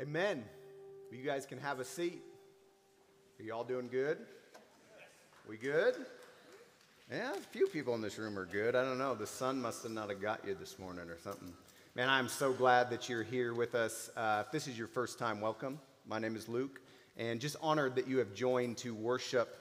Amen. You guys can have a seat. Are you all doing good? We good? Yeah, a few people in this room are good. I don't know. The sun must have not have got you this morning or something. Man, I'm so glad that you're here with us. Uh, if this is your first time, welcome. My name is Luke, and just honored that you have joined to worship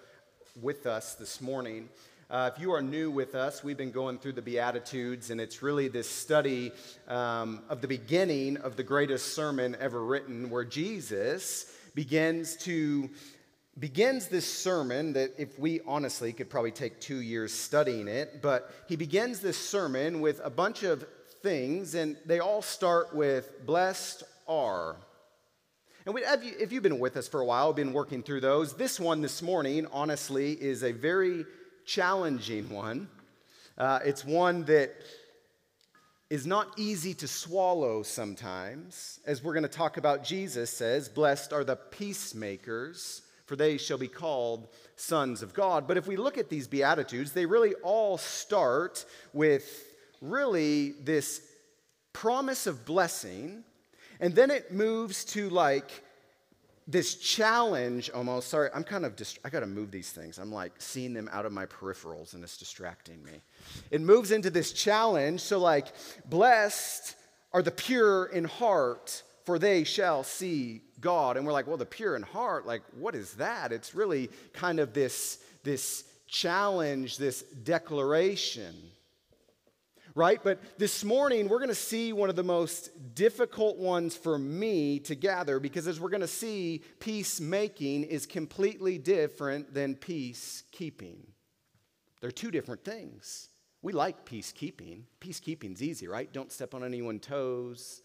with us this morning. Uh, if you are new with us, we've been going through the Beatitudes, and it's really this study um, of the beginning of the greatest sermon ever written, where Jesus begins to begins this sermon that if we honestly could probably take two years studying it but he begins this sermon with a bunch of things and they all start with blessed are. And we, you, if you've been with us for a while been working through those this one this morning honestly is a very challenging one. Uh, it's one that is not easy to swallow sometimes. As we're going to talk about, Jesus says, Blessed are the peacemakers, for they shall be called sons of God. But if we look at these Beatitudes, they really all start with really this promise of blessing, and then it moves to like this challenge almost sorry i'm kind of dist- i gotta move these things. I'm like seeing them out of my peripherals and it's distracting me. It moves into this challenge so like blessed are the pure in heart for they shall see god. And we're like well the pure in heart like what is that? It's really kind of this this challenge this declaration right? But this morning, we're going to see one of the most difficult ones for me to gather because, as we're going to see, peacemaking is completely different than peacekeeping. They're two different things. We like peacekeeping. Peacekeeping's easy, right? Don't step on anyone's toes.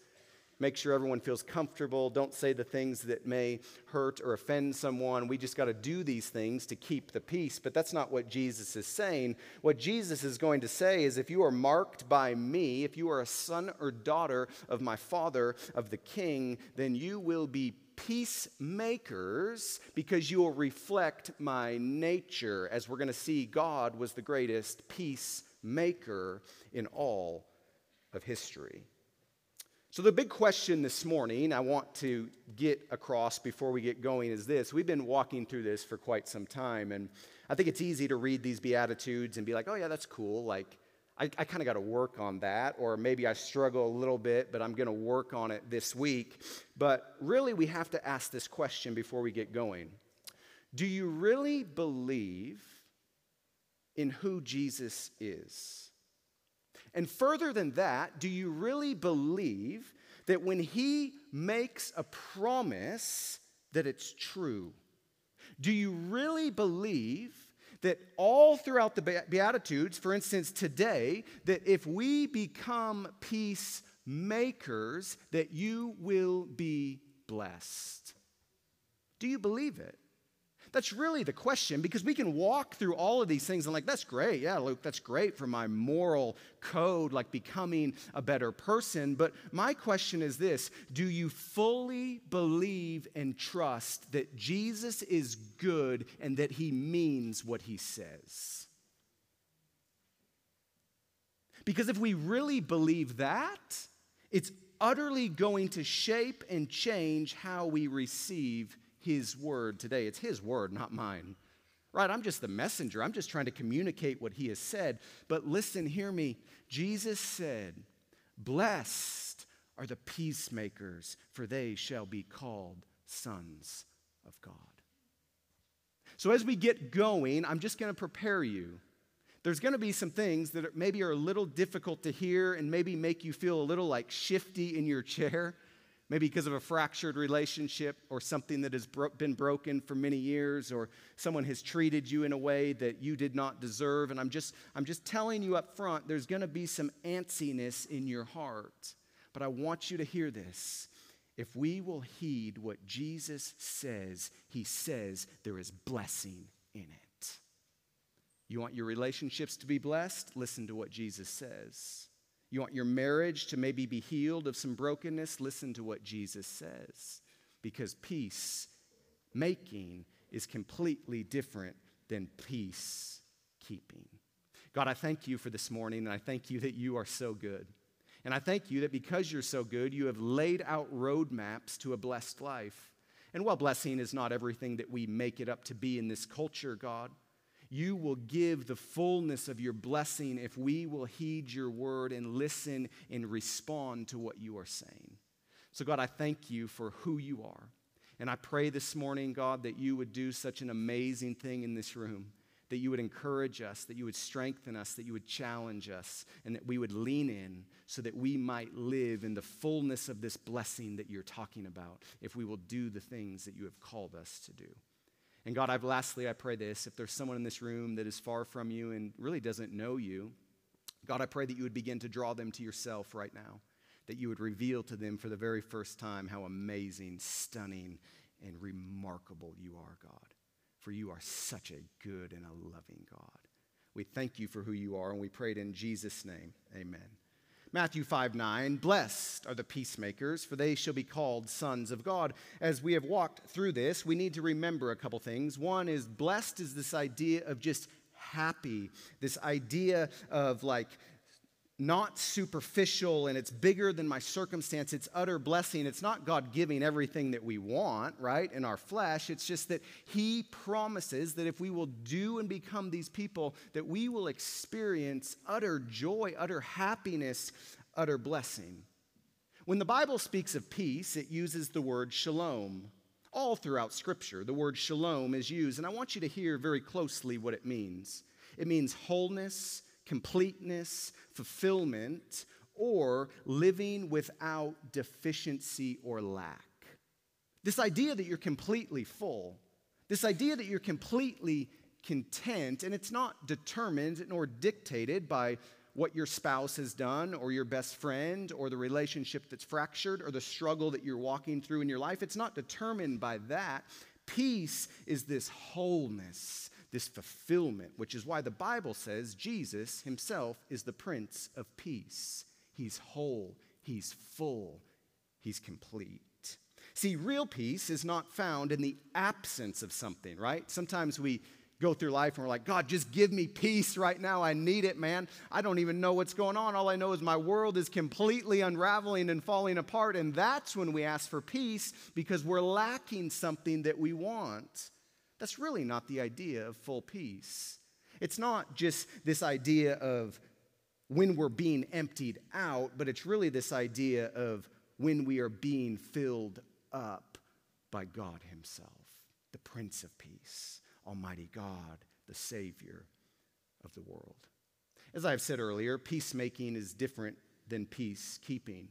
Make sure everyone feels comfortable. Don't say the things that may hurt or offend someone. We just got to do these things to keep the peace. But that's not what Jesus is saying. What Jesus is going to say is if you are marked by me, if you are a son or daughter of my Father, of the King, then you will be peacemakers because you will reflect my nature. As we're going to see, God was the greatest peacemaker in all of history. So, the big question this morning I want to get across before we get going is this. We've been walking through this for quite some time, and I think it's easy to read these Beatitudes and be like, oh, yeah, that's cool. Like, I, I kind of got to work on that, or maybe I struggle a little bit, but I'm going to work on it this week. But really, we have to ask this question before we get going Do you really believe in who Jesus is? And further than that, do you really believe that when he makes a promise that it's true? Do you really believe that all throughout the Beatitudes, for instance, today, that if we become peacemakers, that you will be blessed? Do you believe it? That's really the question because we can walk through all of these things and, like, that's great. Yeah, Luke, that's great for my moral code, like becoming a better person. But my question is this Do you fully believe and trust that Jesus is good and that he means what he says? Because if we really believe that, it's utterly going to shape and change how we receive his word today. It's His word, not mine. Right? I'm just the messenger. I'm just trying to communicate what He has said. But listen, hear me. Jesus said, Blessed are the peacemakers, for they shall be called sons of God. So, as we get going, I'm just going to prepare you. There's going to be some things that maybe are a little difficult to hear and maybe make you feel a little like shifty in your chair maybe because of a fractured relationship or something that has bro- been broken for many years or someone has treated you in a way that you did not deserve. And i'm just i'm just telling you up front there's going to be some antsiness in your heart. But i want you to hear this. If we will heed what jesus says he says there is blessing in it. You want your relationships to be blessed? Listen to what jesus says you want your marriage to maybe be healed of some brokenness? Listen to what Jesus says. Because peace making is completely different than peace keeping. God, I thank you for this morning, and I thank you that you are so good. And I thank you that because you're so good, you have laid out roadmaps to a blessed life. And while blessing is not everything that we make it up to be in this culture, God, you will give the fullness of your blessing if we will heed your word and listen and respond to what you are saying. So, God, I thank you for who you are. And I pray this morning, God, that you would do such an amazing thing in this room, that you would encourage us, that you would strengthen us, that you would challenge us, and that we would lean in so that we might live in the fullness of this blessing that you're talking about if we will do the things that you have called us to do. And God, I've lastly, I pray this if there's someone in this room that is far from you and really doesn't know you, God, I pray that you would begin to draw them to yourself right now, that you would reveal to them for the very first time how amazing, stunning, and remarkable you are, God. For you are such a good and a loving God. We thank you for who you are, and we pray it in Jesus' name. Amen. Matthew 5 9, blessed are the peacemakers, for they shall be called sons of God. As we have walked through this, we need to remember a couple things. One is blessed is this idea of just happy, this idea of like not superficial and it's bigger than my circumstance. It's utter blessing. It's not God giving everything that we want, right, in our flesh. It's just that He promises that if we will do and become these people, that we will experience utter joy, utter happiness, utter blessing. When the Bible speaks of peace, it uses the word shalom. All throughout Scripture, the word shalom is used, and I want you to hear very closely what it means. It means wholeness, completeness, fulfillment, or living without deficiency or lack. This idea that you're completely full, this idea that you're completely content, and it's not determined nor dictated by what your spouse has done, or your best friend, or the relationship that's fractured, or the struggle that you're walking through in your life. It's not determined by that. Peace is this wholeness, this fulfillment, which is why the Bible says Jesus himself is the Prince of Peace. He's whole, he's full, he's complete. See, real peace is not found in the absence of something, right? Sometimes we go through life and we're like, God, just give me peace right now. I need it, man. I don't even know what's going on. All I know is my world is completely unraveling and falling apart. And that's when we ask for peace because we're lacking something that we want. That's really not the idea of full peace. It's not just this idea of when we're being emptied out, but it's really this idea of when we are being filled up by God Himself, the Prince of Peace, Almighty God, the Savior of the world. As I've said earlier, peacemaking is different than peacekeeping.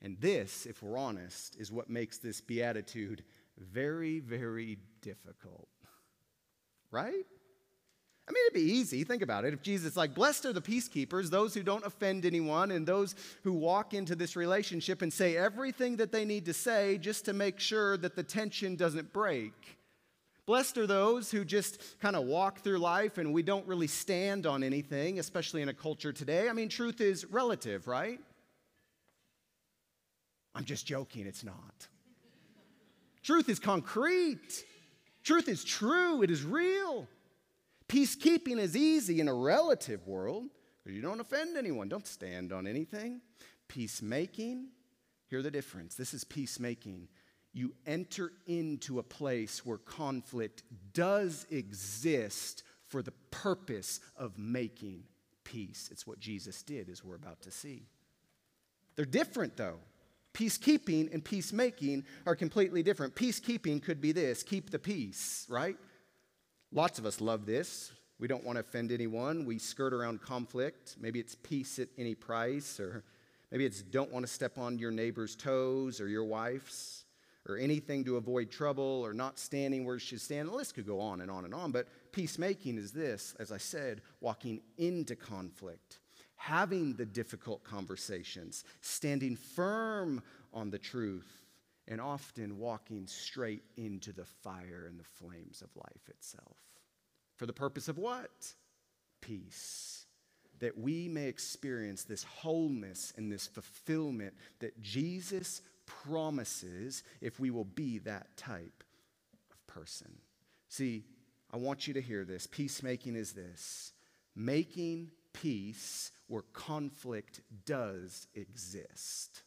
And this, if we're honest, is what makes this beatitude very, very difficult right? I mean, it'd be easy. Think about it. If Jesus, like, blessed are the peacekeepers, those who don't offend anyone, and those who walk into this relationship and say everything that they need to say just to make sure that the tension doesn't break. Blessed are those who just kind of walk through life and we don't really stand on anything, especially in a culture today. I mean, truth is relative, right? I'm just joking, it's not. Truth is concrete. Truth is true, it is real. Peacekeeping is easy in a relative world because you don't offend anyone, don't stand on anything. Peacemaking, hear the difference. This is peacemaking. You enter into a place where conflict does exist for the purpose of making peace. It's what Jesus did, as we're about to see. They're different, though. Peacekeeping and peacemaking are completely different. Peacekeeping could be this keep the peace, right? Lots of us love this. We don't want to offend anyone. We skirt around conflict. Maybe it's peace at any price, or maybe it's don't want to step on your neighbor's toes or your wife's, or anything to avoid trouble, or not standing where you should stand. The list could go on and on and on. But peacemaking is this, as I said, walking into conflict having the difficult conversations, standing firm on the truth, and often walking straight into the fire and the flames of life itself. For the purpose of what? Peace. That we may experience this wholeness and this fulfillment that Jesus promises if we will be that type of person. See, I want you to hear this. Peacemaking is this making peace where conflict does exist.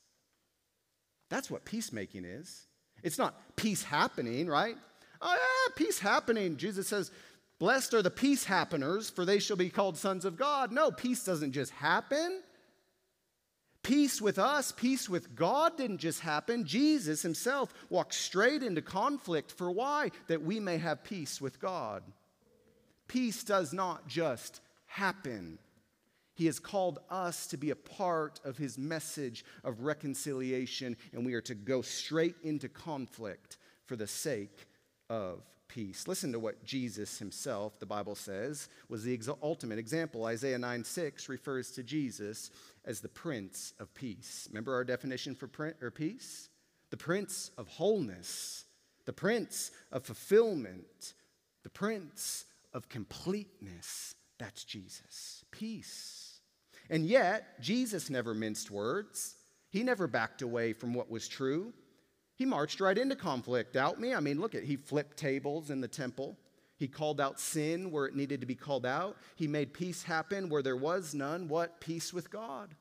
That's what peacemaking is. It's not peace happening, right? Oh, yeah, peace happening. Jesus says, Blessed are the peace happeners, for they shall be called sons of God. No, peace doesn't just happen. Peace with us, peace with God didn't just happen. Jesus himself walked straight into conflict for why? That we may have peace with God. Peace does not just happen. He has called us to be a part of his message of reconciliation, and we are to go straight into conflict for the sake of peace. Listen to what Jesus himself, the Bible says, was the ex- ultimate example. Isaiah 9 6 refers to Jesus as the Prince of Peace. Remember our definition for print, or peace? The Prince of Wholeness, the Prince of Fulfillment, the Prince of Completeness. That's Jesus. Peace. And yet, Jesus never minced words. He never backed away from what was true. He marched right into conflict. Doubt me? I mean, look at he flipped tables in the temple. He called out sin where it needed to be called out. He made peace happen where there was none. What? Peace with God.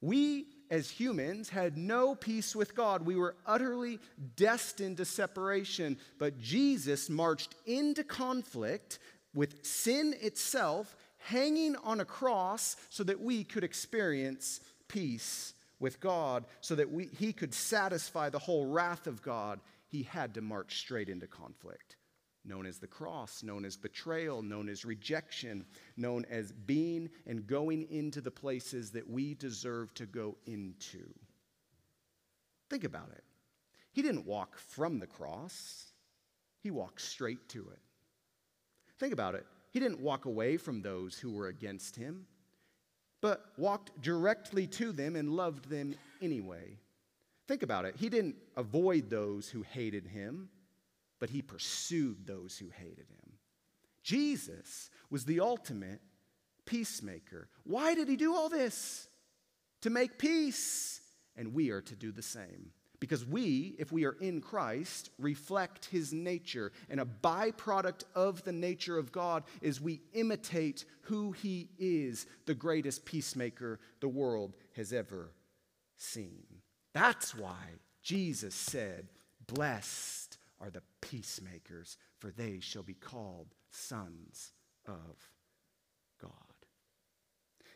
We, as humans, had no peace with God. We were utterly destined to separation. But Jesus marched into conflict with sin itself, hanging on a cross so that we could experience peace with God so that we, he could satisfy the whole wrath of God, he had to march straight into conflict. Known as the cross, known as betrayal, known as rejection, known as being and going into the places that we deserve to go into. Think about it. He didn't walk from the cross, he walked straight to it. Think about it. He didn't walk away from those who were against him but walked directly to them and loved them anyway. Think about it. He didn't avoid those who hated him, but he pursued those who hated him. Jesus was the ultimate peacemaker. Why did he do all this? To make peace. And we are to do the same. Because we, if we are in Christ, reflect his nature. And a byproduct of the nature of God is we imitate who he is, the greatest peacemaker the world has ever seen. That's why Jesus said, Blessed are the peacemakers, for they shall be called sons of God.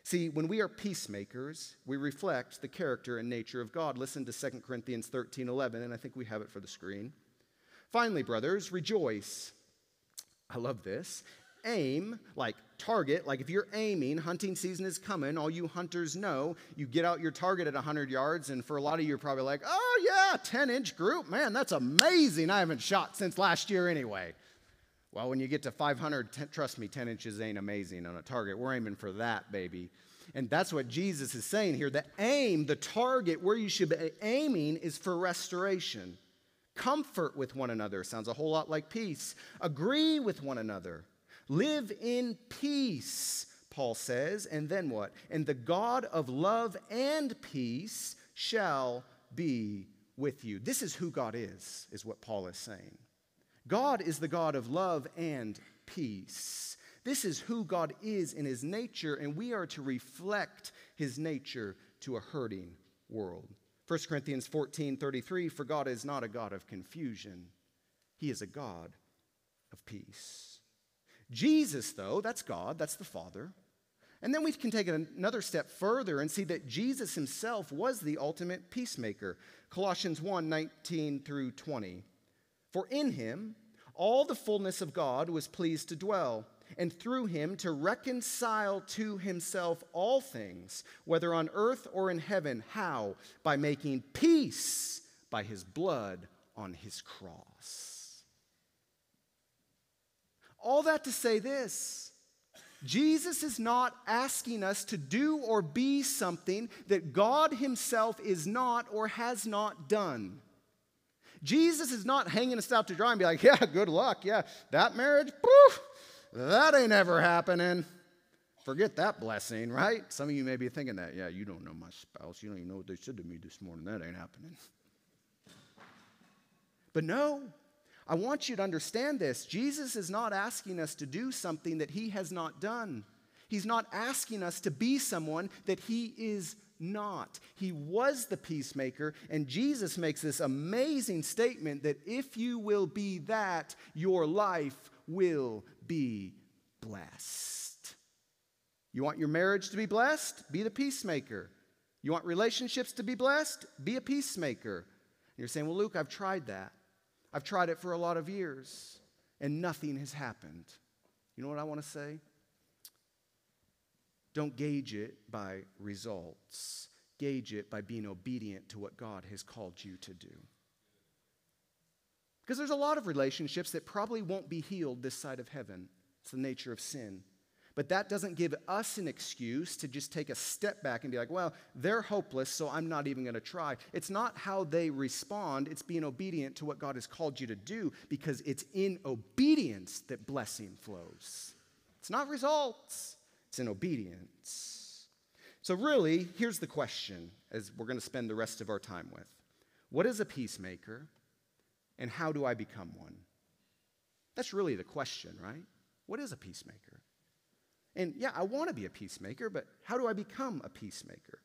See, when we are peacemakers, we reflect the character and nature of God. Listen to 2 Corinthians 13 11, and I think we have it for the screen. Finally, brothers, rejoice. I love this. Aim, like target, like if you're aiming, hunting season is coming, all you hunters know, you get out your target at 100 yards, and for a lot of you, you're probably like, oh yeah, 10 inch group, man, that's amazing. I haven't shot since last year anyway. Well, when you get to 500, t- trust me, 10 inches ain't amazing on a target. We're aiming for that, baby. And that's what Jesus is saying here. The aim, the target, where you should be aiming is for restoration. Comfort with one another sounds a whole lot like peace. Agree with one another. Live in peace, Paul says. And then what? And the God of love and peace shall be with you. This is who God is, is what Paul is saying. God is the God of love and peace. This is who God is in his nature, and we are to reflect his nature to a hurting world. 1 Corinthians 14 33 For God is not a God of confusion, he is a God of peace. Jesus, though, that's God, that's the Father. And then we can take another step further and see that Jesus himself was the ultimate peacemaker. Colossians 1 19 through 20. For in him all the fullness of God was pleased to dwell, and through him to reconcile to himself all things, whether on earth or in heaven. How? By making peace by his blood on his cross. All that to say this Jesus is not asking us to do or be something that God Himself is not or has not done. Jesus is not hanging us out to dry and be like, yeah, good luck. Yeah, that marriage, poof, that ain't ever happening. Forget that blessing, right? Some of you may be thinking that. Yeah, you don't know my spouse. You don't even know what they said to me this morning. That ain't happening. But no, I want you to understand this. Jesus is not asking us to do something that he has not done. He's not asking us to be someone that He is not. He was the peacemaker, and Jesus makes this amazing statement that if you will be that, your life will be blessed. You want your marriage to be blessed? Be the peacemaker. You want relationships to be blessed? Be a peacemaker. And you're saying, Well, Luke, I've tried that. I've tried it for a lot of years, and nothing has happened. You know what I want to say? Don't gauge it by results, gauge it by being obedient to what God has called you to do. Because there's a lot of relationships that probably won't be healed this side of heaven. It's the nature of sin. But that doesn't give us an excuse to just take a step back and be like, well, they're hopeless, so I'm not even going to try. It's not how they respond, it's being obedient to what God has called you to do because it's in obedience that blessing flows. It's not results, it's in obedience. So, really, here's the question as we're going to spend the rest of our time with What is a peacemaker, and how do I become one? That's really the question, right? What is a peacemaker? And yeah, I want to be a peacemaker, but how do I become a peacemaker?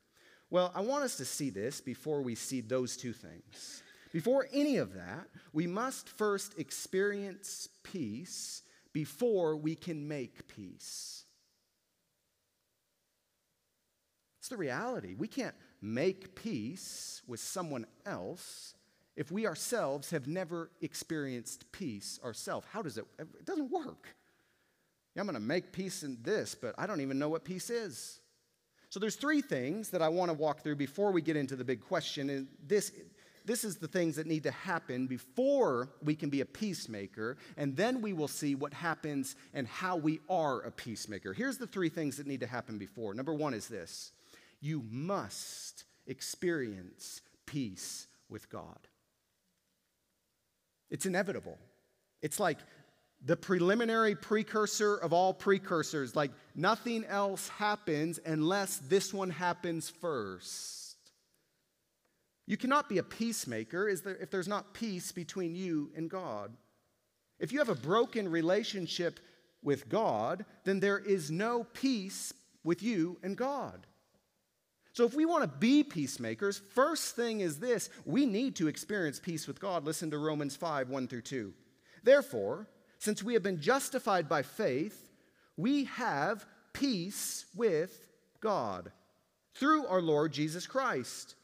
Well, I want us to see this before we see those two things. Before any of that, we must first experience peace before we can make peace. It's the reality. We can't make peace with someone else if we ourselves have never experienced peace ourselves. How does it? It doesn't work. Yeah, I'm going to make peace in this, but I don't even know what peace is. So there's three things that I want to walk through before we get into the big question. And this, this is the things that need to happen before we can be a peacemaker. And then we will see what happens and how we are a peacemaker. Here's the three things that need to happen before. Number one is this you must experience peace with God. It's inevitable. It's like the preliminary precursor of all precursors. Like nothing else happens unless this one happens first. You cannot be a peacemaker if there's not peace between you and God. If you have a broken relationship with God, then there is no peace with you and God. So, if we want to be peacemakers, first thing is this we need to experience peace with God. Listen to Romans 5 1 through 2. Therefore, since we have been justified by faith, we have peace with God through our Lord Jesus Christ.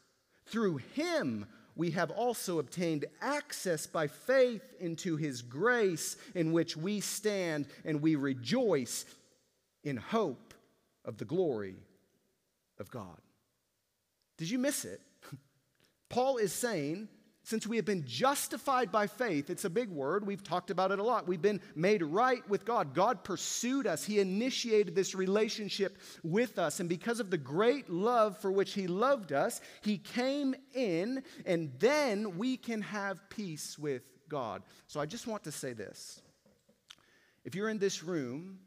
Through him, we have also obtained access by faith into his grace, in which we stand and we rejoice in hope of the glory of God. Did you miss it? Paul is saying since we have been justified by faith, it's a big word. We've talked about it a lot. We've been made right with God. God pursued us, He initiated this relationship with us. And because of the great love for which He loved us, He came in, and then we can have peace with God. So I just want to say this. If you're in this room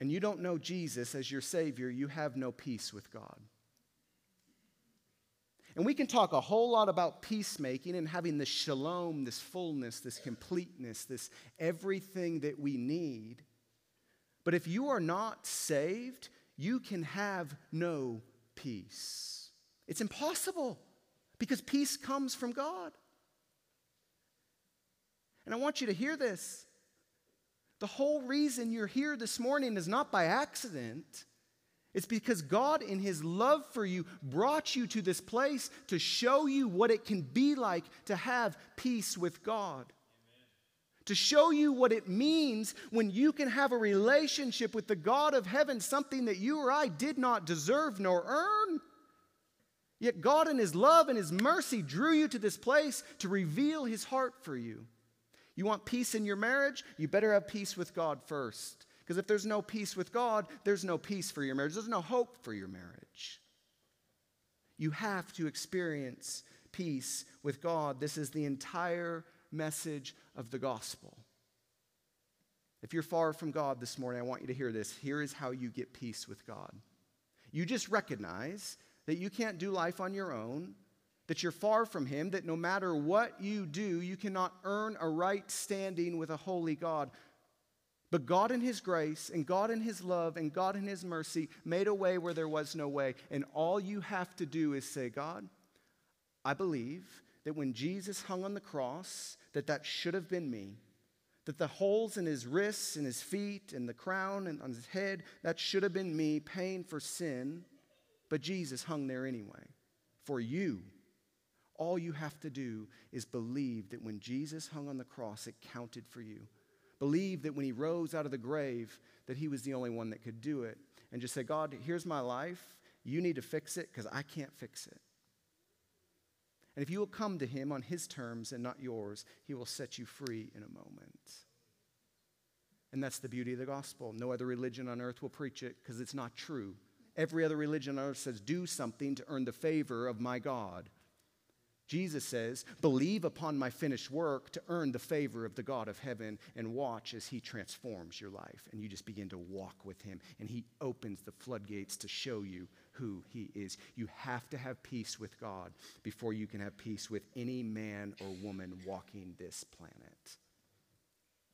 and you don't know Jesus as your Savior, you have no peace with God. And we can talk a whole lot about peacemaking and having this shalom, this fullness, this completeness, this everything that we need. But if you are not saved, you can have no peace. It's impossible because peace comes from God. And I want you to hear this. The whole reason you're here this morning is not by accident. It's because God, in His love for you, brought you to this place to show you what it can be like to have peace with God. To show you what it means when you can have a relationship with the God of heaven, something that you or I did not deserve nor earn. Yet God, in His love and His mercy, drew you to this place to reveal His heart for you. You want peace in your marriage? You better have peace with God first. Because if there's no peace with God, there's no peace for your marriage. There's no hope for your marriage. You have to experience peace with God. This is the entire message of the gospel. If you're far from God this morning, I want you to hear this. Here is how you get peace with God. You just recognize that you can't do life on your own, that you're far from Him, that no matter what you do, you cannot earn a right standing with a holy God. But God, in His grace, and God, in His love, and God, in His mercy, made a way where there was no way. And all you have to do is say, God, I believe that when Jesus hung on the cross, that that should have been me. That the holes in his wrists and his feet and the crown and on his head, that should have been me paying for sin. But Jesus hung there anyway. For you, all you have to do is believe that when Jesus hung on the cross, it counted for you. Believe that when he rose out of the grave, that he was the only one that could do it. And just say, God, here's my life. You need to fix it because I can't fix it. And if you will come to him on his terms and not yours, he will set you free in a moment. And that's the beauty of the gospel. No other religion on earth will preach it because it's not true. Every other religion on earth says, do something to earn the favor of my God. Jesus says, Believe upon my finished work to earn the favor of the God of heaven and watch as he transforms your life. And you just begin to walk with him, and he opens the floodgates to show you who he is. You have to have peace with God before you can have peace with any man or woman walking this planet.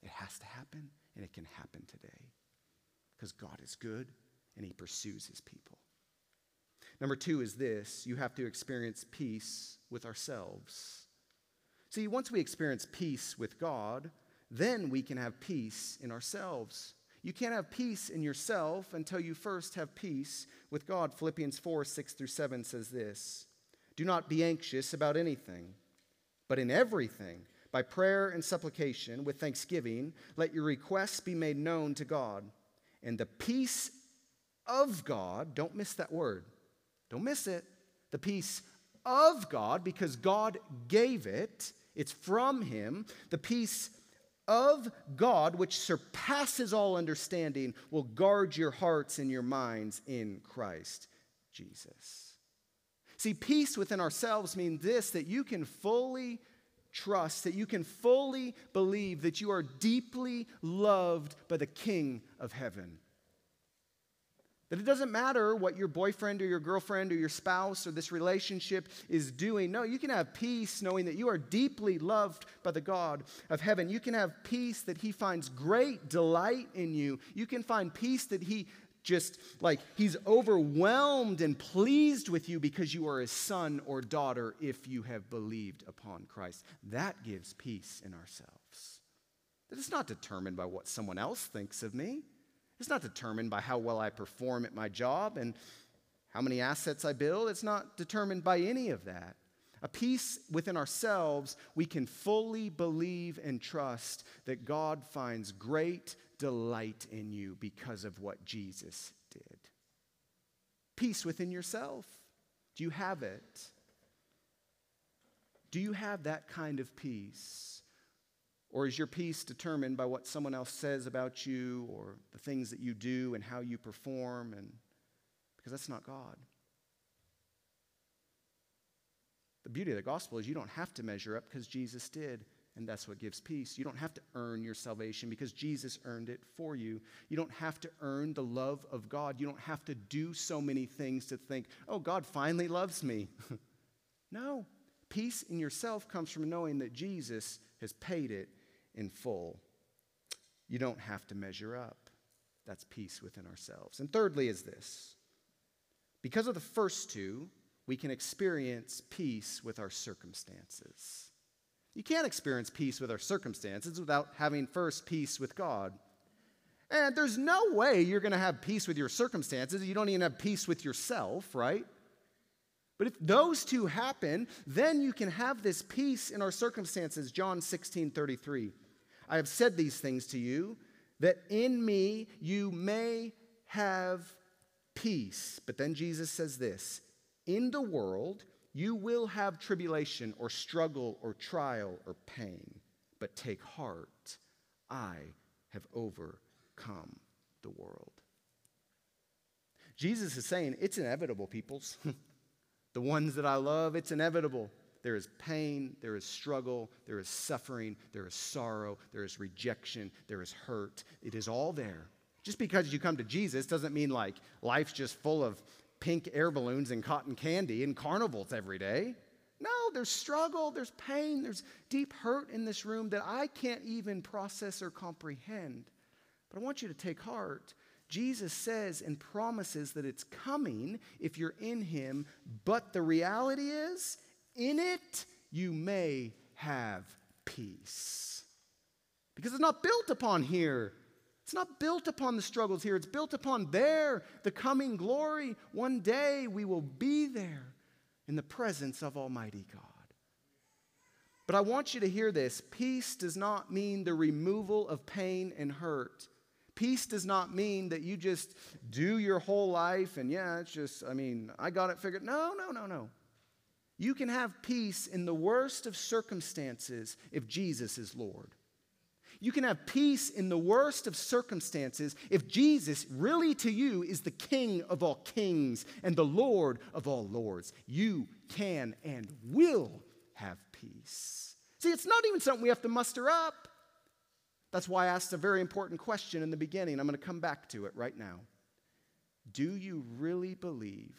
It has to happen, and it can happen today because God is good and he pursues his people. Number two is this you have to experience peace with ourselves. See, once we experience peace with God, then we can have peace in ourselves. You can't have peace in yourself until you first have peace with God. Philippians 4 6 through 7 says this Do not be anxious about anything, but in everything, by prayer and supplication, with thanksgiving, let your requests be made known to God. And the peace of God, don't miss that word, don't miss it. The peace of God, because God gave it, it's from Him. The peace of God, which surpasses all understanding, will guard your hearts and your minds in Christ Jesus. See, peace within ourselves means this that you can fully trust, that you can fully believe that you are deeply loved by the King of heaven. That it doesn't matter what your boyfriend or your girlfriend or your spouse or this relationship is doing. No, you can have peace knowing that you are deeply loved by the God of heaven. You can have peace that He finds great delight in you. You can find peace that He just like He's overwhelmed and pleased with you because you are His son or daughter if you have believed upon Christ. That gives peace in ourselves. That it's not determined by what someone else thinks of me. It's not determined by how well I perform at my job and how many assets I build. It's not determined by any of that. A peace within ourselves, we can fully believe and trust that God finds great delight in you because of what Jesus did. Peace within yourself. Do you have it? Do you have that kind of peace? Or is your peace determined by what someone else says about you or the things that you do and how you perform? And because that's not God. The beauty of the gospel is you don't have to measure up because Jesus did, and that's what gives peace. You don't have to earn your salvation because Jesus earned it for you. You don't have to earn the love of God. You don't have to do so many things to think, oh, God finally loves me. no. Peace in yourself comes from knowing that Jesus has paid it in full. You don't have to measure up. That's peace within ourselves. And thirdly, is this because of the first two, we can experience peace with our circumstances. You can't experience peace with our circumstances without having first peace with God. And there's no way you're going to have peace with your circumstances. You don't even have peace with yourself, right? But if those two happen, then you can have this peace in our circumstances. John 16 33. I have said these things to you, that in me you may have peace. But then Jesus says this In the world you will have tribulation or struggle or trial or pain. But take heart, I have overcome the world. Jesus is saying it's inevitable, peoples. the ones that I love, it's inevitable. There is pain, there is struggle, there is suffering, there is sorrow, there is rejection, there is hurt. It is all there. Just because you come to Jesus doesn't mean like life's just full of pink air balloons and cotton candy and carnivals every day. No, there's struggle, there's pain, there's deep hurt in this room that I can't even process or comprehend. But I want you to take heart. Jesus says and promises that it's coming if you're in Him, but the reality is, in it, you may have peace. Because it's not built upon here. It's not built upon the struggles here. It's built upon there, the coming glory. One day we will be there in the presence of Almighty God. But I want you to hear this peace does not mean the removal of pain and hurt. Peace does not mean that you just do your whole life and, yeah, it's just, I mean, I got it figured. No, no, no, no. You can have peace in the worst of circumstances if Jesus is Lord. You can have peace in the worst of circumstances if Jesus, really to you, is the King of all kings and the Lord of all lords. You can and will have peace. See, it's not even something we have to muster up. That's why I asked a very important question in the beginning. I'm going to come back to it right now. Do you really believe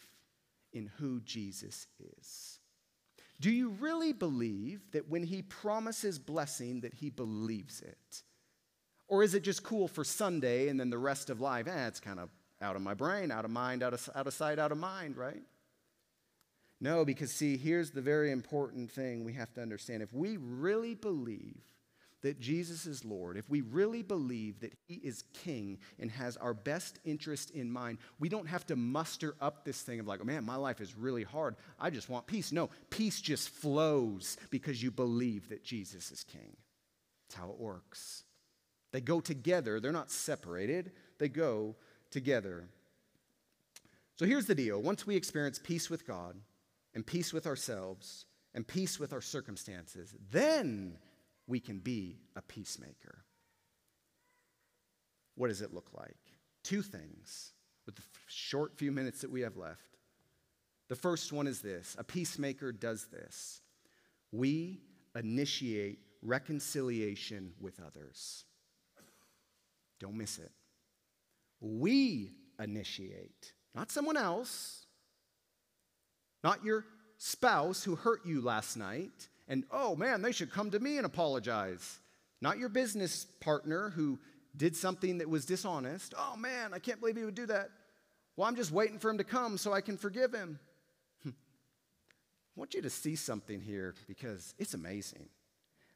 in who Jesus is? Do you really believe that when he promises blessing that he believes it? Or is it just cool for Sunday and then the rest of life, eh, it's kind of out of my brain, out of mind, out of, out of sight, out of mind, right? No, because see, here's the very important thing we have to understand. If we really believe that Jesus is Lord, if we really believe that He is King and has our best interest in mind, we don't have to muster up this thing of like, oh man, my life is really hard. I just want peace. No, peace just flows because you believe that Jesus is King. That's how it works. They go together, they're not separated, they go together. So here's the deal once we experience peace with God and peace with ourselves and peace with our circumstances, then we can be a peacemaker. What does it look like? Two things with the short few minutes that we have left. The first one is this a peacemaker does this. We initiate reconciliation with others. Don't miss it. We initiate, not someone else, not your spouse who hurt you last night, and oh man, they should come to me and apologize. Not your business partner who did something that was dishonest. Oh man, I can't believe he would do that. Well, I'm just waiting for him to come so I can forgive him. Hmm. I want you to see something here because it's amazing.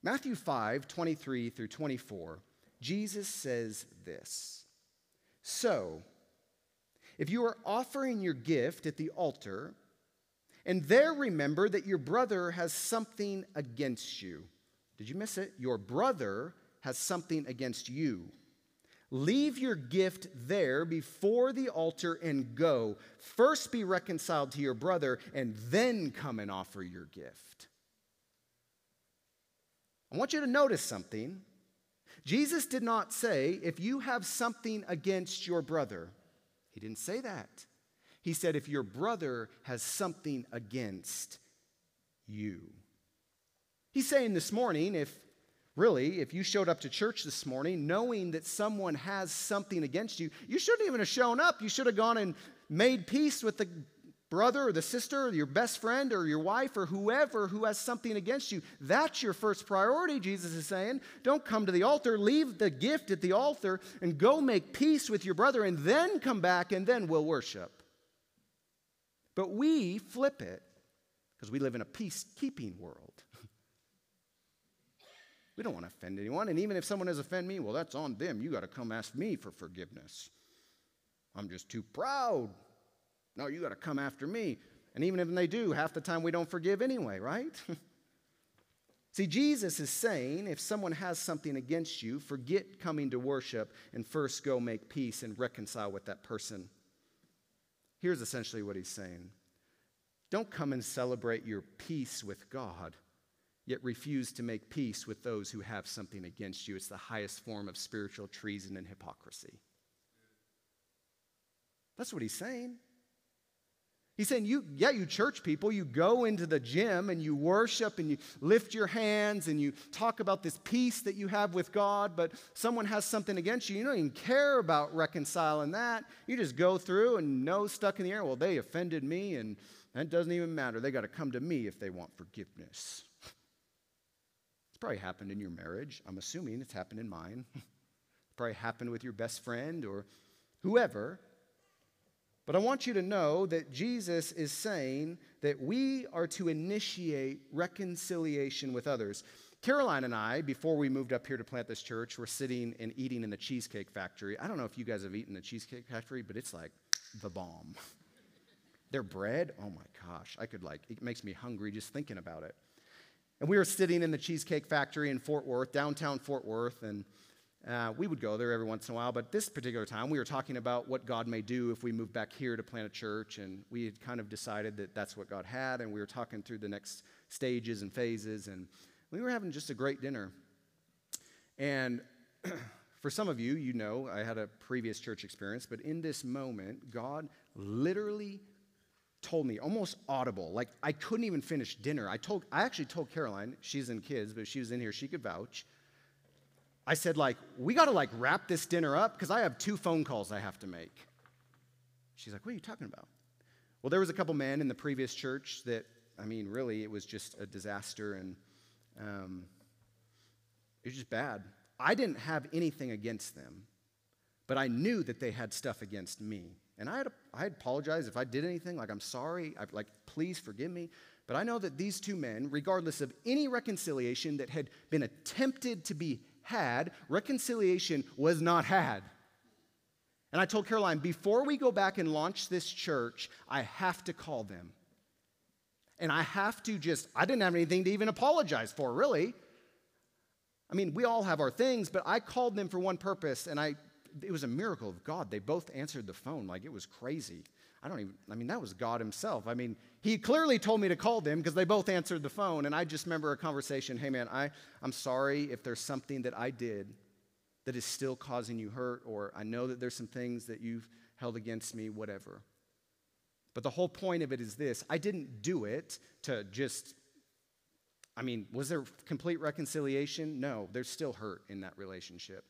Matthew 5 23 through 24, Jesus says this So, if you are offering your gift at the altar, and there remember that your brother has something against you. Did you miss it? Your brother has something against you. Leave your gift there before the altar and go. First be reconciled to your brother, and then come and offer your gift. I want you to notice something. Jesus did not say, if you have something against your brother, he didn't say that. He said, if your brother has something against you. He's saying this morning, if really, if you showed up to church this morning knowing that someone has something against you, you shouldn't even have shown up. You should have gone and made peace with the brother or the sister or your best friend or your wife or whoever who has something against you. That's your first priority, Jesus is saying. Don't come to the altar, leave the gift at the altar, and go make peace with your brother, and then come back, and then we'll worship. But we flip it because we live in a peacekeeping world. we don't want to offend anyone. And even if someone has offended me, well, that's on them. You got to come ask me for forgiveness. I'm just too proud. No, you got to come after me. And even if they do, half the time we don't forgive anyway, right? See, Jesus is saying if someone has something against you, forget coming to worship and first go make peace and reconcile with that person. Here's essentially what he's saying Don't come and celebrate your peace with God, yet refuse to make peace with those who have something against you. It's the highest form of spiritual treason and hypocrisy. That's what he's saying. He's saying, you, yeah, you church people, you go into the gym and you worship and you lift your hands and you talk about this peace that you have with God, but someone has something against you. You don't even care about reconciling that. You just go through and no stuck in the air. Well, they offended me and that doesn't even matter. They got to come to me if they want forgiveness. It's probably happened in your marriage. I'm assuming it's happened in mine. Probably happened with your best friend or whoever. But I want you to know that Jesus is saying that we are to initiate reconciliation with others. Caroline and I, before we moved up here to plant this church, were sitting and eating in the Cheesecake Factory. I don't know if you guys have eaten the Cheesecake Factory, but it's like the bomb. Their bread, oh my gosh, I could like, it makes me hungry just thinking about it. And we were sitting in the Cheesecake Factory in Fort Worth, downtown Fort Worth, and uh, we would go there every once in a while, but this particular time we were talking about what God may do if we move back here to plant a church, and we had kind of decided that that's what God had, and we were talking through the next stages and phases, and we were having just a great dinner. And for some of you, you know, I had a previous church experience, but in this moment, God literally told me almost audible like i couldn't even finish dinner i told i actually told caroline she's in kids but she was in here she could vouch I said, like, we got to like wrap this dinner up because I have two phone calls I have to make. She's like, what are you talking about? Well, there was a couple men in the previous church that, I mean, really, it was just a disaster and um, it was just bad. I didn't have anything against them, but I knew that they had stuff against me. And I had, I had apologized if I did anything, like, I'm sorry, I, like, please forgive me. But I know that these two men, regardless of any reconciliation that had been attempted to be had, reconciliation was not had. And I told Caroline, before we go back and launch this church, I have to call them. And I have to just, I didn't have anything to even apologize for, really. I mean, we all have our things, but I called them for one purpose, and I, it was a miracle of God. They both answered the phone like it was crazy. I don't even, I mean, that was God Himself. I mean, He clearly told me to call them because they both answered the phone. And I just remember a conversation hey, man, I, I'm sorry if there's something that I did that is still causing you hurt, or I know that there's some things that you've held against me, whatever. But the whole point of it is this I didn't do it to just, I mean, was there complete reconciliation? No, there's still hurt in that relationship.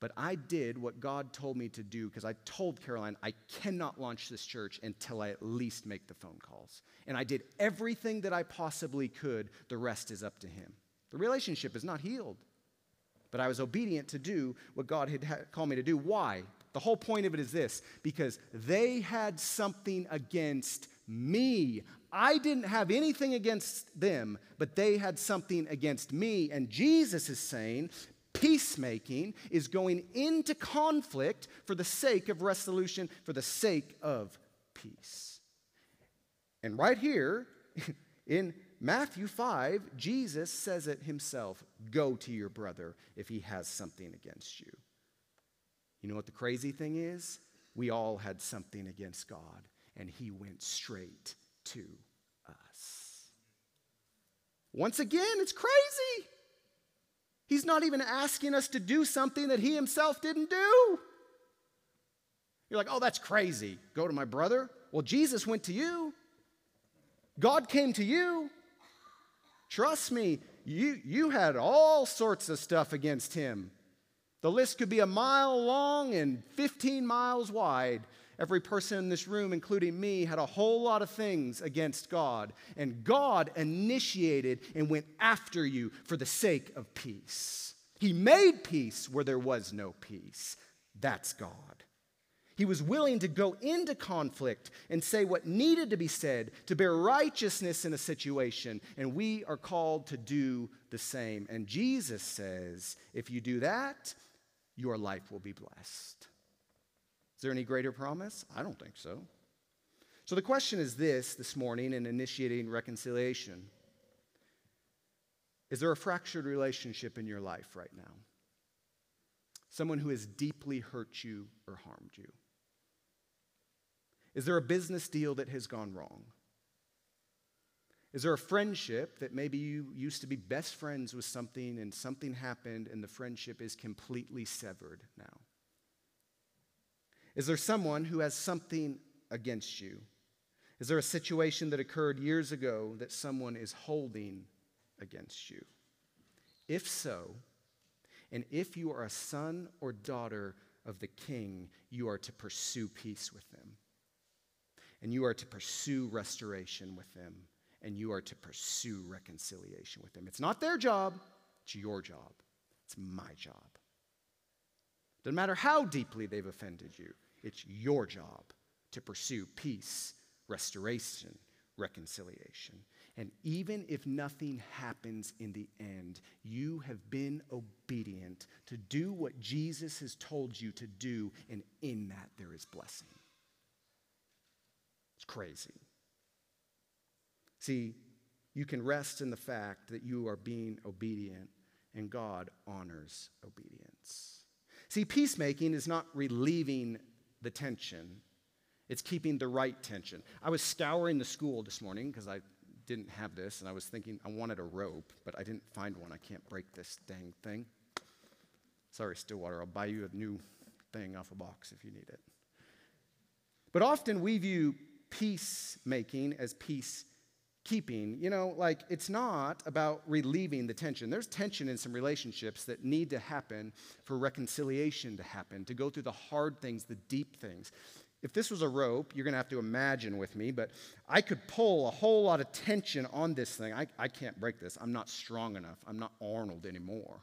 But I did what God told me to do because I told Caroline I cannot launch this church until I at least make the phone calls. And I did everything that I possibly could. The rest is up to Him. The relationship is not healed. But I was obedient to do what God had called me to do. Why? The whole point of it is this because they had something against me. I didn't have anything against them, but they had something against me. And Jesus is saying, Peacemaking is going into conflict for the sake of resolution, for the sake of peace. And right here in Matthew 5, Jesus says it himself go to your brother if he has something against you. You know what the crazy thing is? We all had something against God, and he went straight to us. Once again, it's crazy. He's not even asking us to do something that he himself didn't do. You're like, oh, that's crazy. Go to my brother. Well, Jesus went to you, God came to you. Trust me, you, you had all sorts of stuff against him. The list could be a mile long and 15 miles wide. Every person in this room, including me, had a whole lot of things against God. And God initiated and went after you for the sake of peace. He made peace where there was no peace. That's God. He was willing to go into conflict and say what needed to be said to bear righteousness in a situation. And we are called to do the same. And Jesus says, if you do that, your life will be blessed. Is there any greater promise? I don't think so. So the question is this this morning in initiating reconciliation Is there a fractured relationship in your life right now? Someone who has deeply hurt you or harmed you? Is there a business deal that has gone wrong? Is there a friendship that maybe you used to be best friends with something and something happened and the friendship is completely severed now? Is there someone who has something against you? Is there a situation that occurred years ago that someone is holding against you? If so, and if you are a son or daughter of the king, you are to pursue peace with them. And you are to pursue restoration with them. And you are to pursue reconciliation with them. It's not their job, it's your job. It's my job. Doesn't matter how deeply they've offended you, it's your job to pursue peace, restoration, reconciliation. And even if nothing happens in the end, you have been obedient to do what Jesus has told you to do, and in that there is blessing. It's crazy. See, you can rest in the fact that you are being obedient, and God honors obedience. See, peacemaking is not relieving the tension, it's keeping the right tension. I was scouring the school this morning because I didn't have this, and I was thinking I wanted a rope, but I didn't find one. I can't break this dang thing. Sorry, Stillwater, I'll buy you a new thing off a box if you need it. But often we view peacemaking as peace keeping. You know, like it's not about relieving the tension. There's tension in some relationships that need to happen for reconciliation to happen, to go through the hard things, the deep things if this was a rope, you're going to have to imagine with me, but I could pull a whole lot of tension on this thing. I, I can't break this. I'm not strong enough. I'm not Arnold anymore,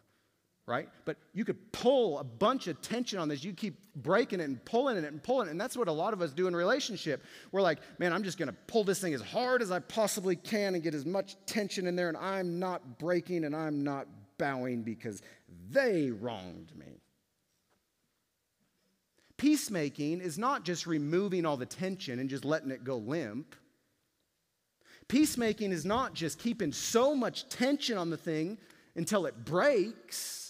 right? But you could pull a bunch of tension on this. You keep breaking it and pulling it and pulling it. And that's what a lot of us do in relationship. We're like, man, I'm just going to pull this thing as hard as I possibly can and get as much tension in there. And I'm not breaking and I'm not bowing because they wronged me. Peacemaking is not just removing all the tension and just letting it go limp. Peacemaking is not just keeping so much tension on the thing until it breaks.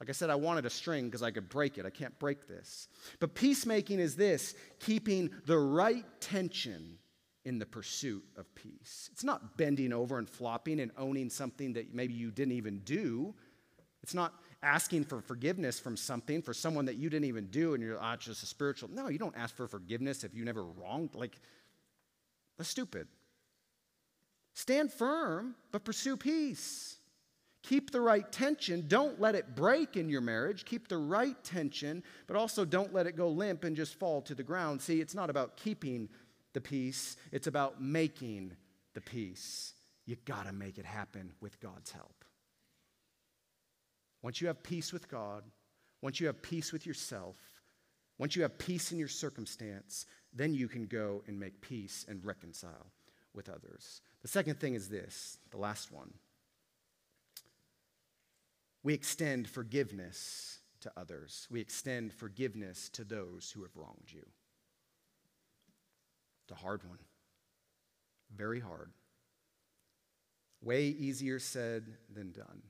Like I said, I wanted a string because I could break it. I can't break this. But peacemaking is this keeping the right tension in the pursuit of peace. It's not bending over and flopping and owning something that maybe you didn't even do. It's not asking for forgiveness from something for someone that you didn't even do and you're oh, just a spiritual. No, you don't ask for forgiveness if you never wronged. Like, that's stupid. Stand firm, but pursue peace. Keep the right tension. Don't let it break in your marriage. Keep the right tension, but also don't let it go limp and just fall to the ground. See, it's not about keeping the peace, it's about making the peace. You got to make it happen with God's help. Once you have peace with God, once you have peace with yourself, once you have peace in your circumstance, then you can go and make peace and reconcile with others. The second thing is this, the last one. We extend forgiveness to others. We extend forgiveness to those who have wronged you. It's a hard one. Very hard. Way easier said than done.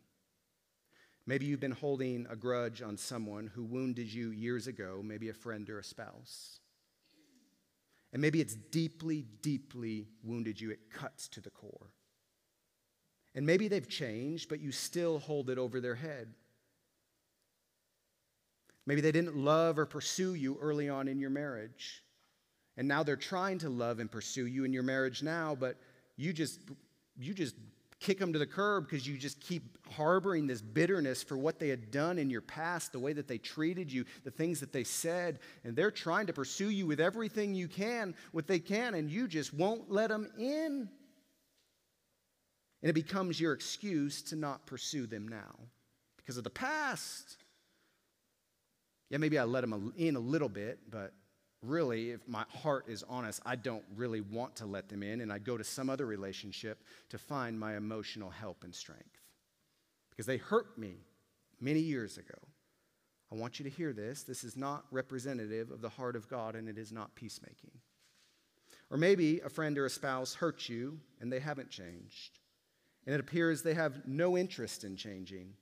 Maybe you've been holding a grudge on someone who wounded you years ago, maybe a friend or a spouse. And maybe it's deeply, deeply wounded you. It cuts to the core. And maybe they've changed, but you still hold it over their head. Maybe they didn't love or pursue you early on in your marriage. And now they're trying to love and pursue you in your marriage now, but you just you just kick them to the curb because you just keep harboring this bitterness for what they had done in your past, the way that they treated you, the things that they said, and they're trying to pursue you with everything you can, what they can, and you just won't let them in. And it becomes your excuse to not pursue them now because of the past. Yeah, maybe I let them in a little bit, but really, if my heart is honest, I don't really want to let them in, and I go to some other relationship to find my emotional help and strength. Because they hurt me many years ago. I want you to hear this. This is not representative of the heart of God, and it is not peacemaking. Or maybe a friend or a spouse hurt you, and they haven't changed. And it appears they have no interest in changing.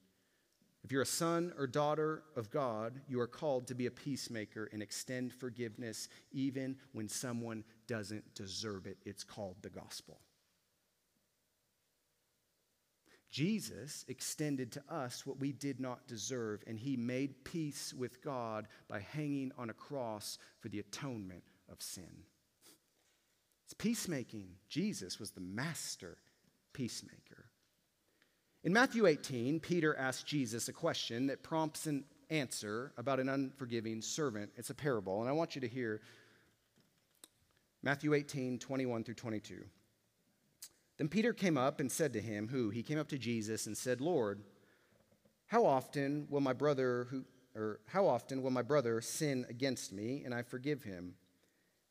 If you're a son or daughter of God, you are called to be a peacemaker and extend forgiveness even when someone doesn't deserve it. It's called the gospel. Jesus extended to us what we did not deserve, and he made peace with God by hanging on a cross for the atonement of sin. It's peacemaking. Jesus was the master peacemaker. In Matthew 18, Peter asks Jesus a question that prompts an answer about an unforgiving servant. It's a parable, and I want you to hear Matthew 18, 21 through 22. Then Peter came up and said to him, Who? He came up to Jesus and said, Lord, how often will my brother who or how often will my brother sin against me and I forgive him?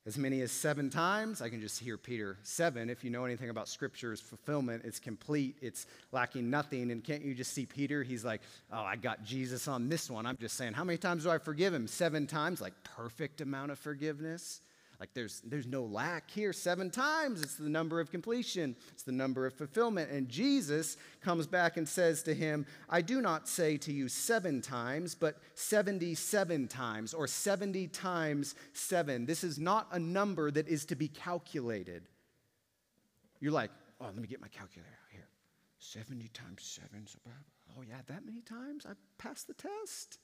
As many as seven times. I can just hear Peter, seven. If you know anything about Scripture's fulfillment, it's complete, it's lacking nothing. And can't you just see Peter? He's like, oh, I got Jesus on this one. I'm just saying, how many times do I forgive him? Seven times, like perfect amount of forgiveness. Like there's, there's no lack here. Seven times, it's the number of completion, it's the number of fulfillment. And Jesus comes back and says to him, I do not say to you seven times, but 77 times, or 70 times seven. This is not a number that is to be calculated. You're like, oh, let me get my calculator here. 70 times seven. Oh, yeah, that many times? I passed the test.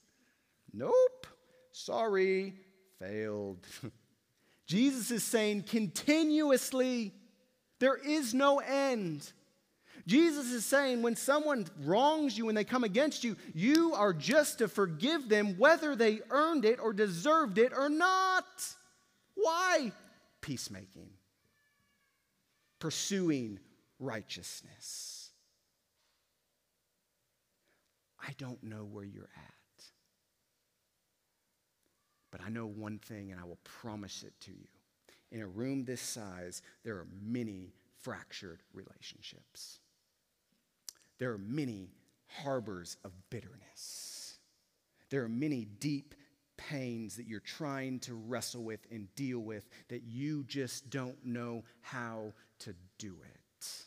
Nope. Sorry, failed. Jesus is saying continuously, there is no end. Jesus is saying when someone wrongs you, when they come against you, you are just to forgive them whether they earned it or deserved it or not. Why? Peacemaking, pursuing righteousness. I don't know where you're at. But I know one thing, and I will promise it to you. In a room this size, there are many fractured relationships. There are many harbors of bitterness. There are many deep pains that you're trying to wrestle with and deal with that you just don't know how to do it.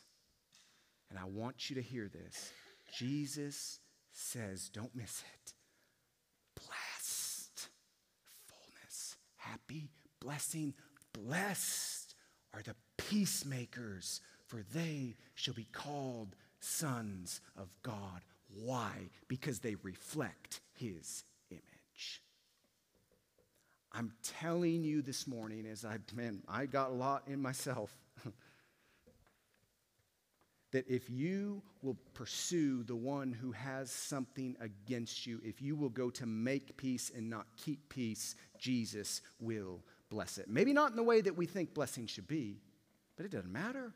And I want you to hear this. Jesus says, don't miss it. Happy, blessing, blessed are the peacemakers, for they shall be called sons of God. Why? Because they reflect his image. I'm telling you this morning, as I, man, I got a lot in myself, that if you will pursue the one who has something against you, if you will go to make peace and not keep peace, Jesus will bless it. Maybe not in the way that we think blessing should be, but it doesn't matter.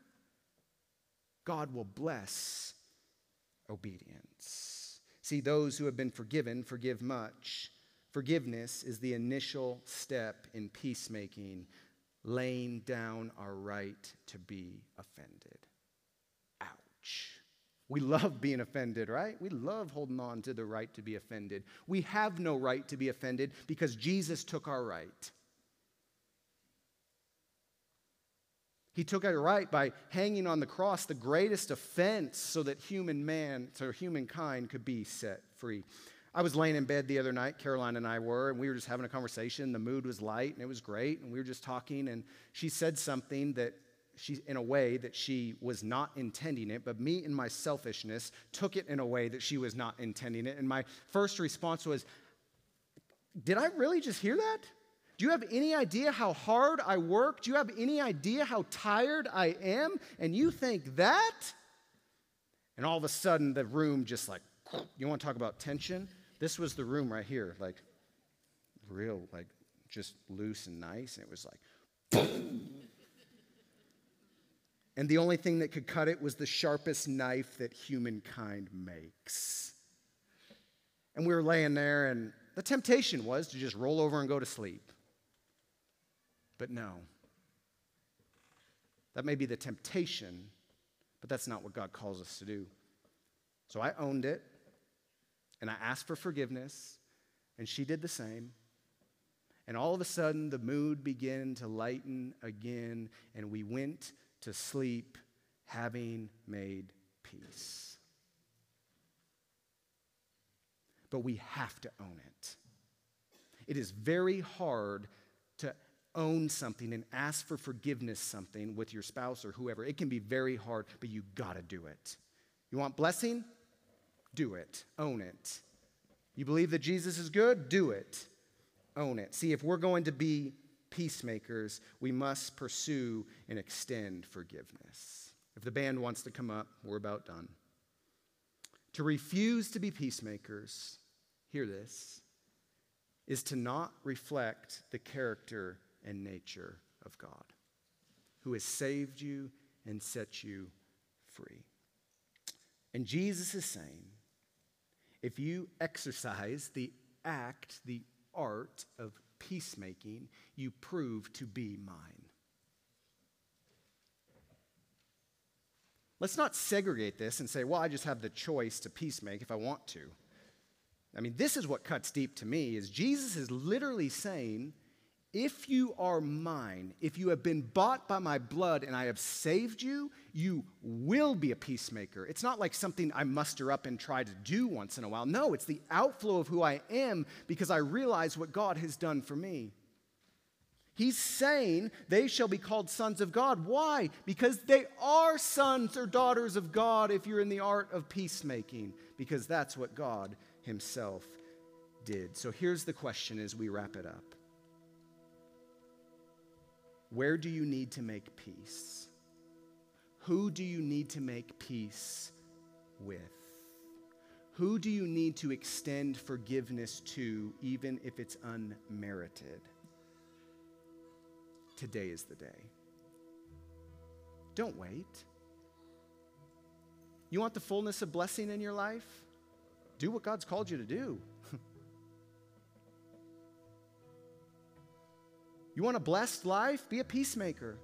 God will bless obedience. See, those who have been forgiven forgive much. Forgiveness is the initial step in peacemaking, laying down our right to be offended. We love being offended, right? We love holding on to the right to be offended. We have no right to be offended because Jesus took our right. He took our right by hanging on the cross, the greatest offense, so that human man, so humankind could be set free. I was laying in bed the other night, Caroline and I were, and we were just having a conversation. The mood was light and it was great, and we were just talking, and she said something that she, in a way that she was not intending it, but me in my selfishness took it in a way that she was not intending it. And my first response was, Did I really just hear that? Do you have any idea how hard I work? Do you have any idea how tired I am? And you think that? And all of a sudden, the room just like, you want to talk about tension? This was the room right here, like real, like just loose and nice. And it was like, and the only thing that could cut it was the sharpest knife that humankind makes. And we were laying there, and the temptation was to just roll over and go to sleep. But no. That may be the temptation, but that's not what God calls us to do. So I owned it, and I asked for forgiveness, and she did the same. And all of a sudden, the mood began to lighten again, and we went to sleep having made peace. But we have to own it. It is very hard to own something and ask for forgiveness something with your spouse or whoever. It can be very hard, but you got to do it. You want blessing? Do it. Own it. You believe that Jesus is good? Do it. Own it. See, if we're going to be peacemakers, we must pursue and extend forgiveness. If the band wants to come up, we're about done. To refuse to be peacemakers, hear this, is to not reflect the character and nature of God, who has saved you and set you free. And Jesus is saying, if you exercise the act the art of peacemaking, you prove to be mine. Let's not segregate this and say, well, I just have the choice to peacemake if I want to. I mean, this is what cuts deep to me is Jesus is literally saying, if you are mine, if you have been bought by my blood and I have saved you, you will be a peacemaker. It's not like something I muster up and try to do once in a while. No, it's the outflow of who I am because I realize what God has done for me. He's saying they shall be called sons of God. Why? Because they are sons or daughters of God if you're in the art of peacemaking, because that's what God Himself did. So here's the question as we wrap it up where do you need to make peace? Who do you need to make peace with? Who do you need to extend forgiveness to, even if it's unmerited? Today is the day. Don't wait. You want the fullness of blessing in your life? Do what God's called you to do. You want a blessed life? Be a peacemaker.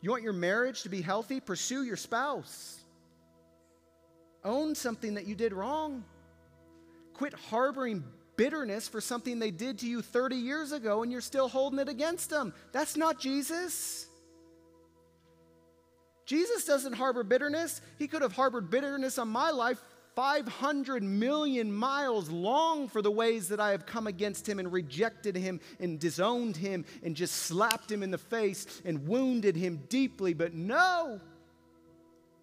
You want your marriage to be healthy? Pursue your spouse. Own something that you did wrong. Quit harboring bitterness for something they did to you 30 years ago and you're still holding it against them. That's not Jesus. Jesus doesn't harbor bitterness. He could have harbored bitterness on my life 500 million miles long for the ways that I have come against him and rejected him and disowned him and just slapped him in the face and wounded him deeply. But no,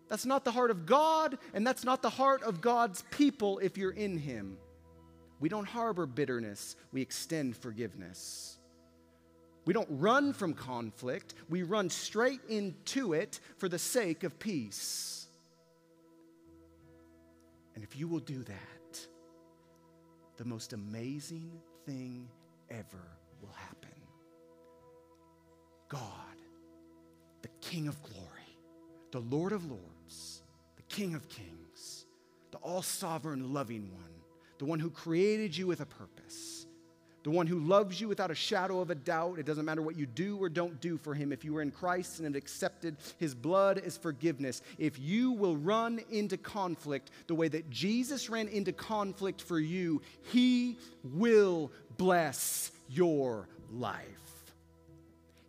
that's not the heart of God, and that's not the heart of God's people if you're in him. We don't harbor bitterness, we extend forgiveness. We don't run from conflict, we run straight into it for the sake of peace. And if you will do that, the most amazing thing ever will happen. God, the King of glory, the Lord of lords, the King of kings, the all sovereign, loving one, the one who created you with a purpose the one who loves you without a shadow of a doubt. It doesn't matter what you do or don't do for him. If you are in Christ and have accepted his blood as forgiveness, if you will run into conflict the way that Jesus ran into conflict for you, he will bless your life.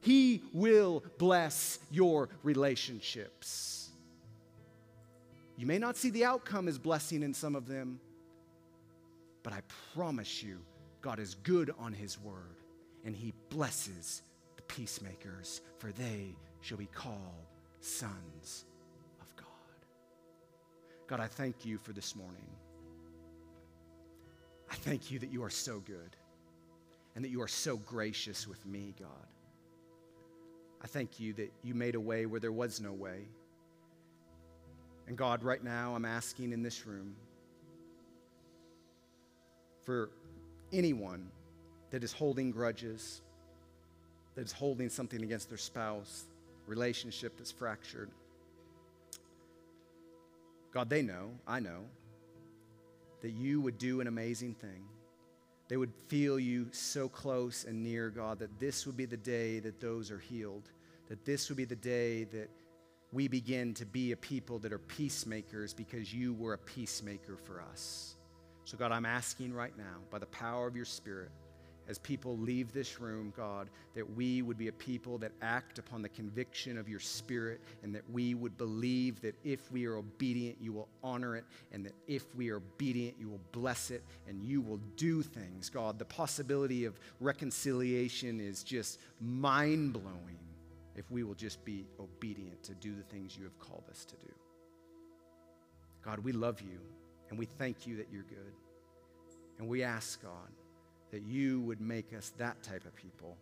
He will bless your relationships. You may not see the outcome as blessing in some of them, but I promise you, God is good on his word, and he blesses the peacemakers, for they shall be called sons of God. God, I thank you for this morning. I thank you that you are so good and that you are so gracious with me, God. I thank you that you made a way where there was no way. And God, right now, I'm asking in this room for anyone that is holding grudges, that is holding something against their spouse, relationship that's fractured. God, they know, I know, that you would do an amazing thing. They would feel you so close and near, God, that this would be the day that those are healed, that this would be the day that we begin to be a people that are peacemakers because you were a peacemaker for us. So, God, I'm asking right now, by the power of your Spirit, as people leave this room, God, that we would be a people that act upon the conviction of your Spirit and that we would believe that if we are obedient, you will honor it, and that if we are obedient, you will bless it and you will do things. God, the possibility of reconciliation is just mind blowing if we will just be obedient to do the things you have called us to do. God, we love you. And we thank you that you're good. And we ask, God, that you would make us that type of people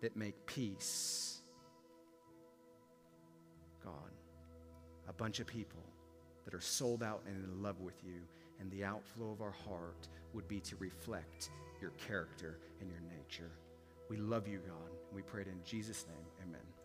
that make peace. God, a bunch of people that are sold out and in love with you, and the outflow of our heart would be to reflect your character and your nature. We love you, God. And we pray it in Jesus' name. Amen.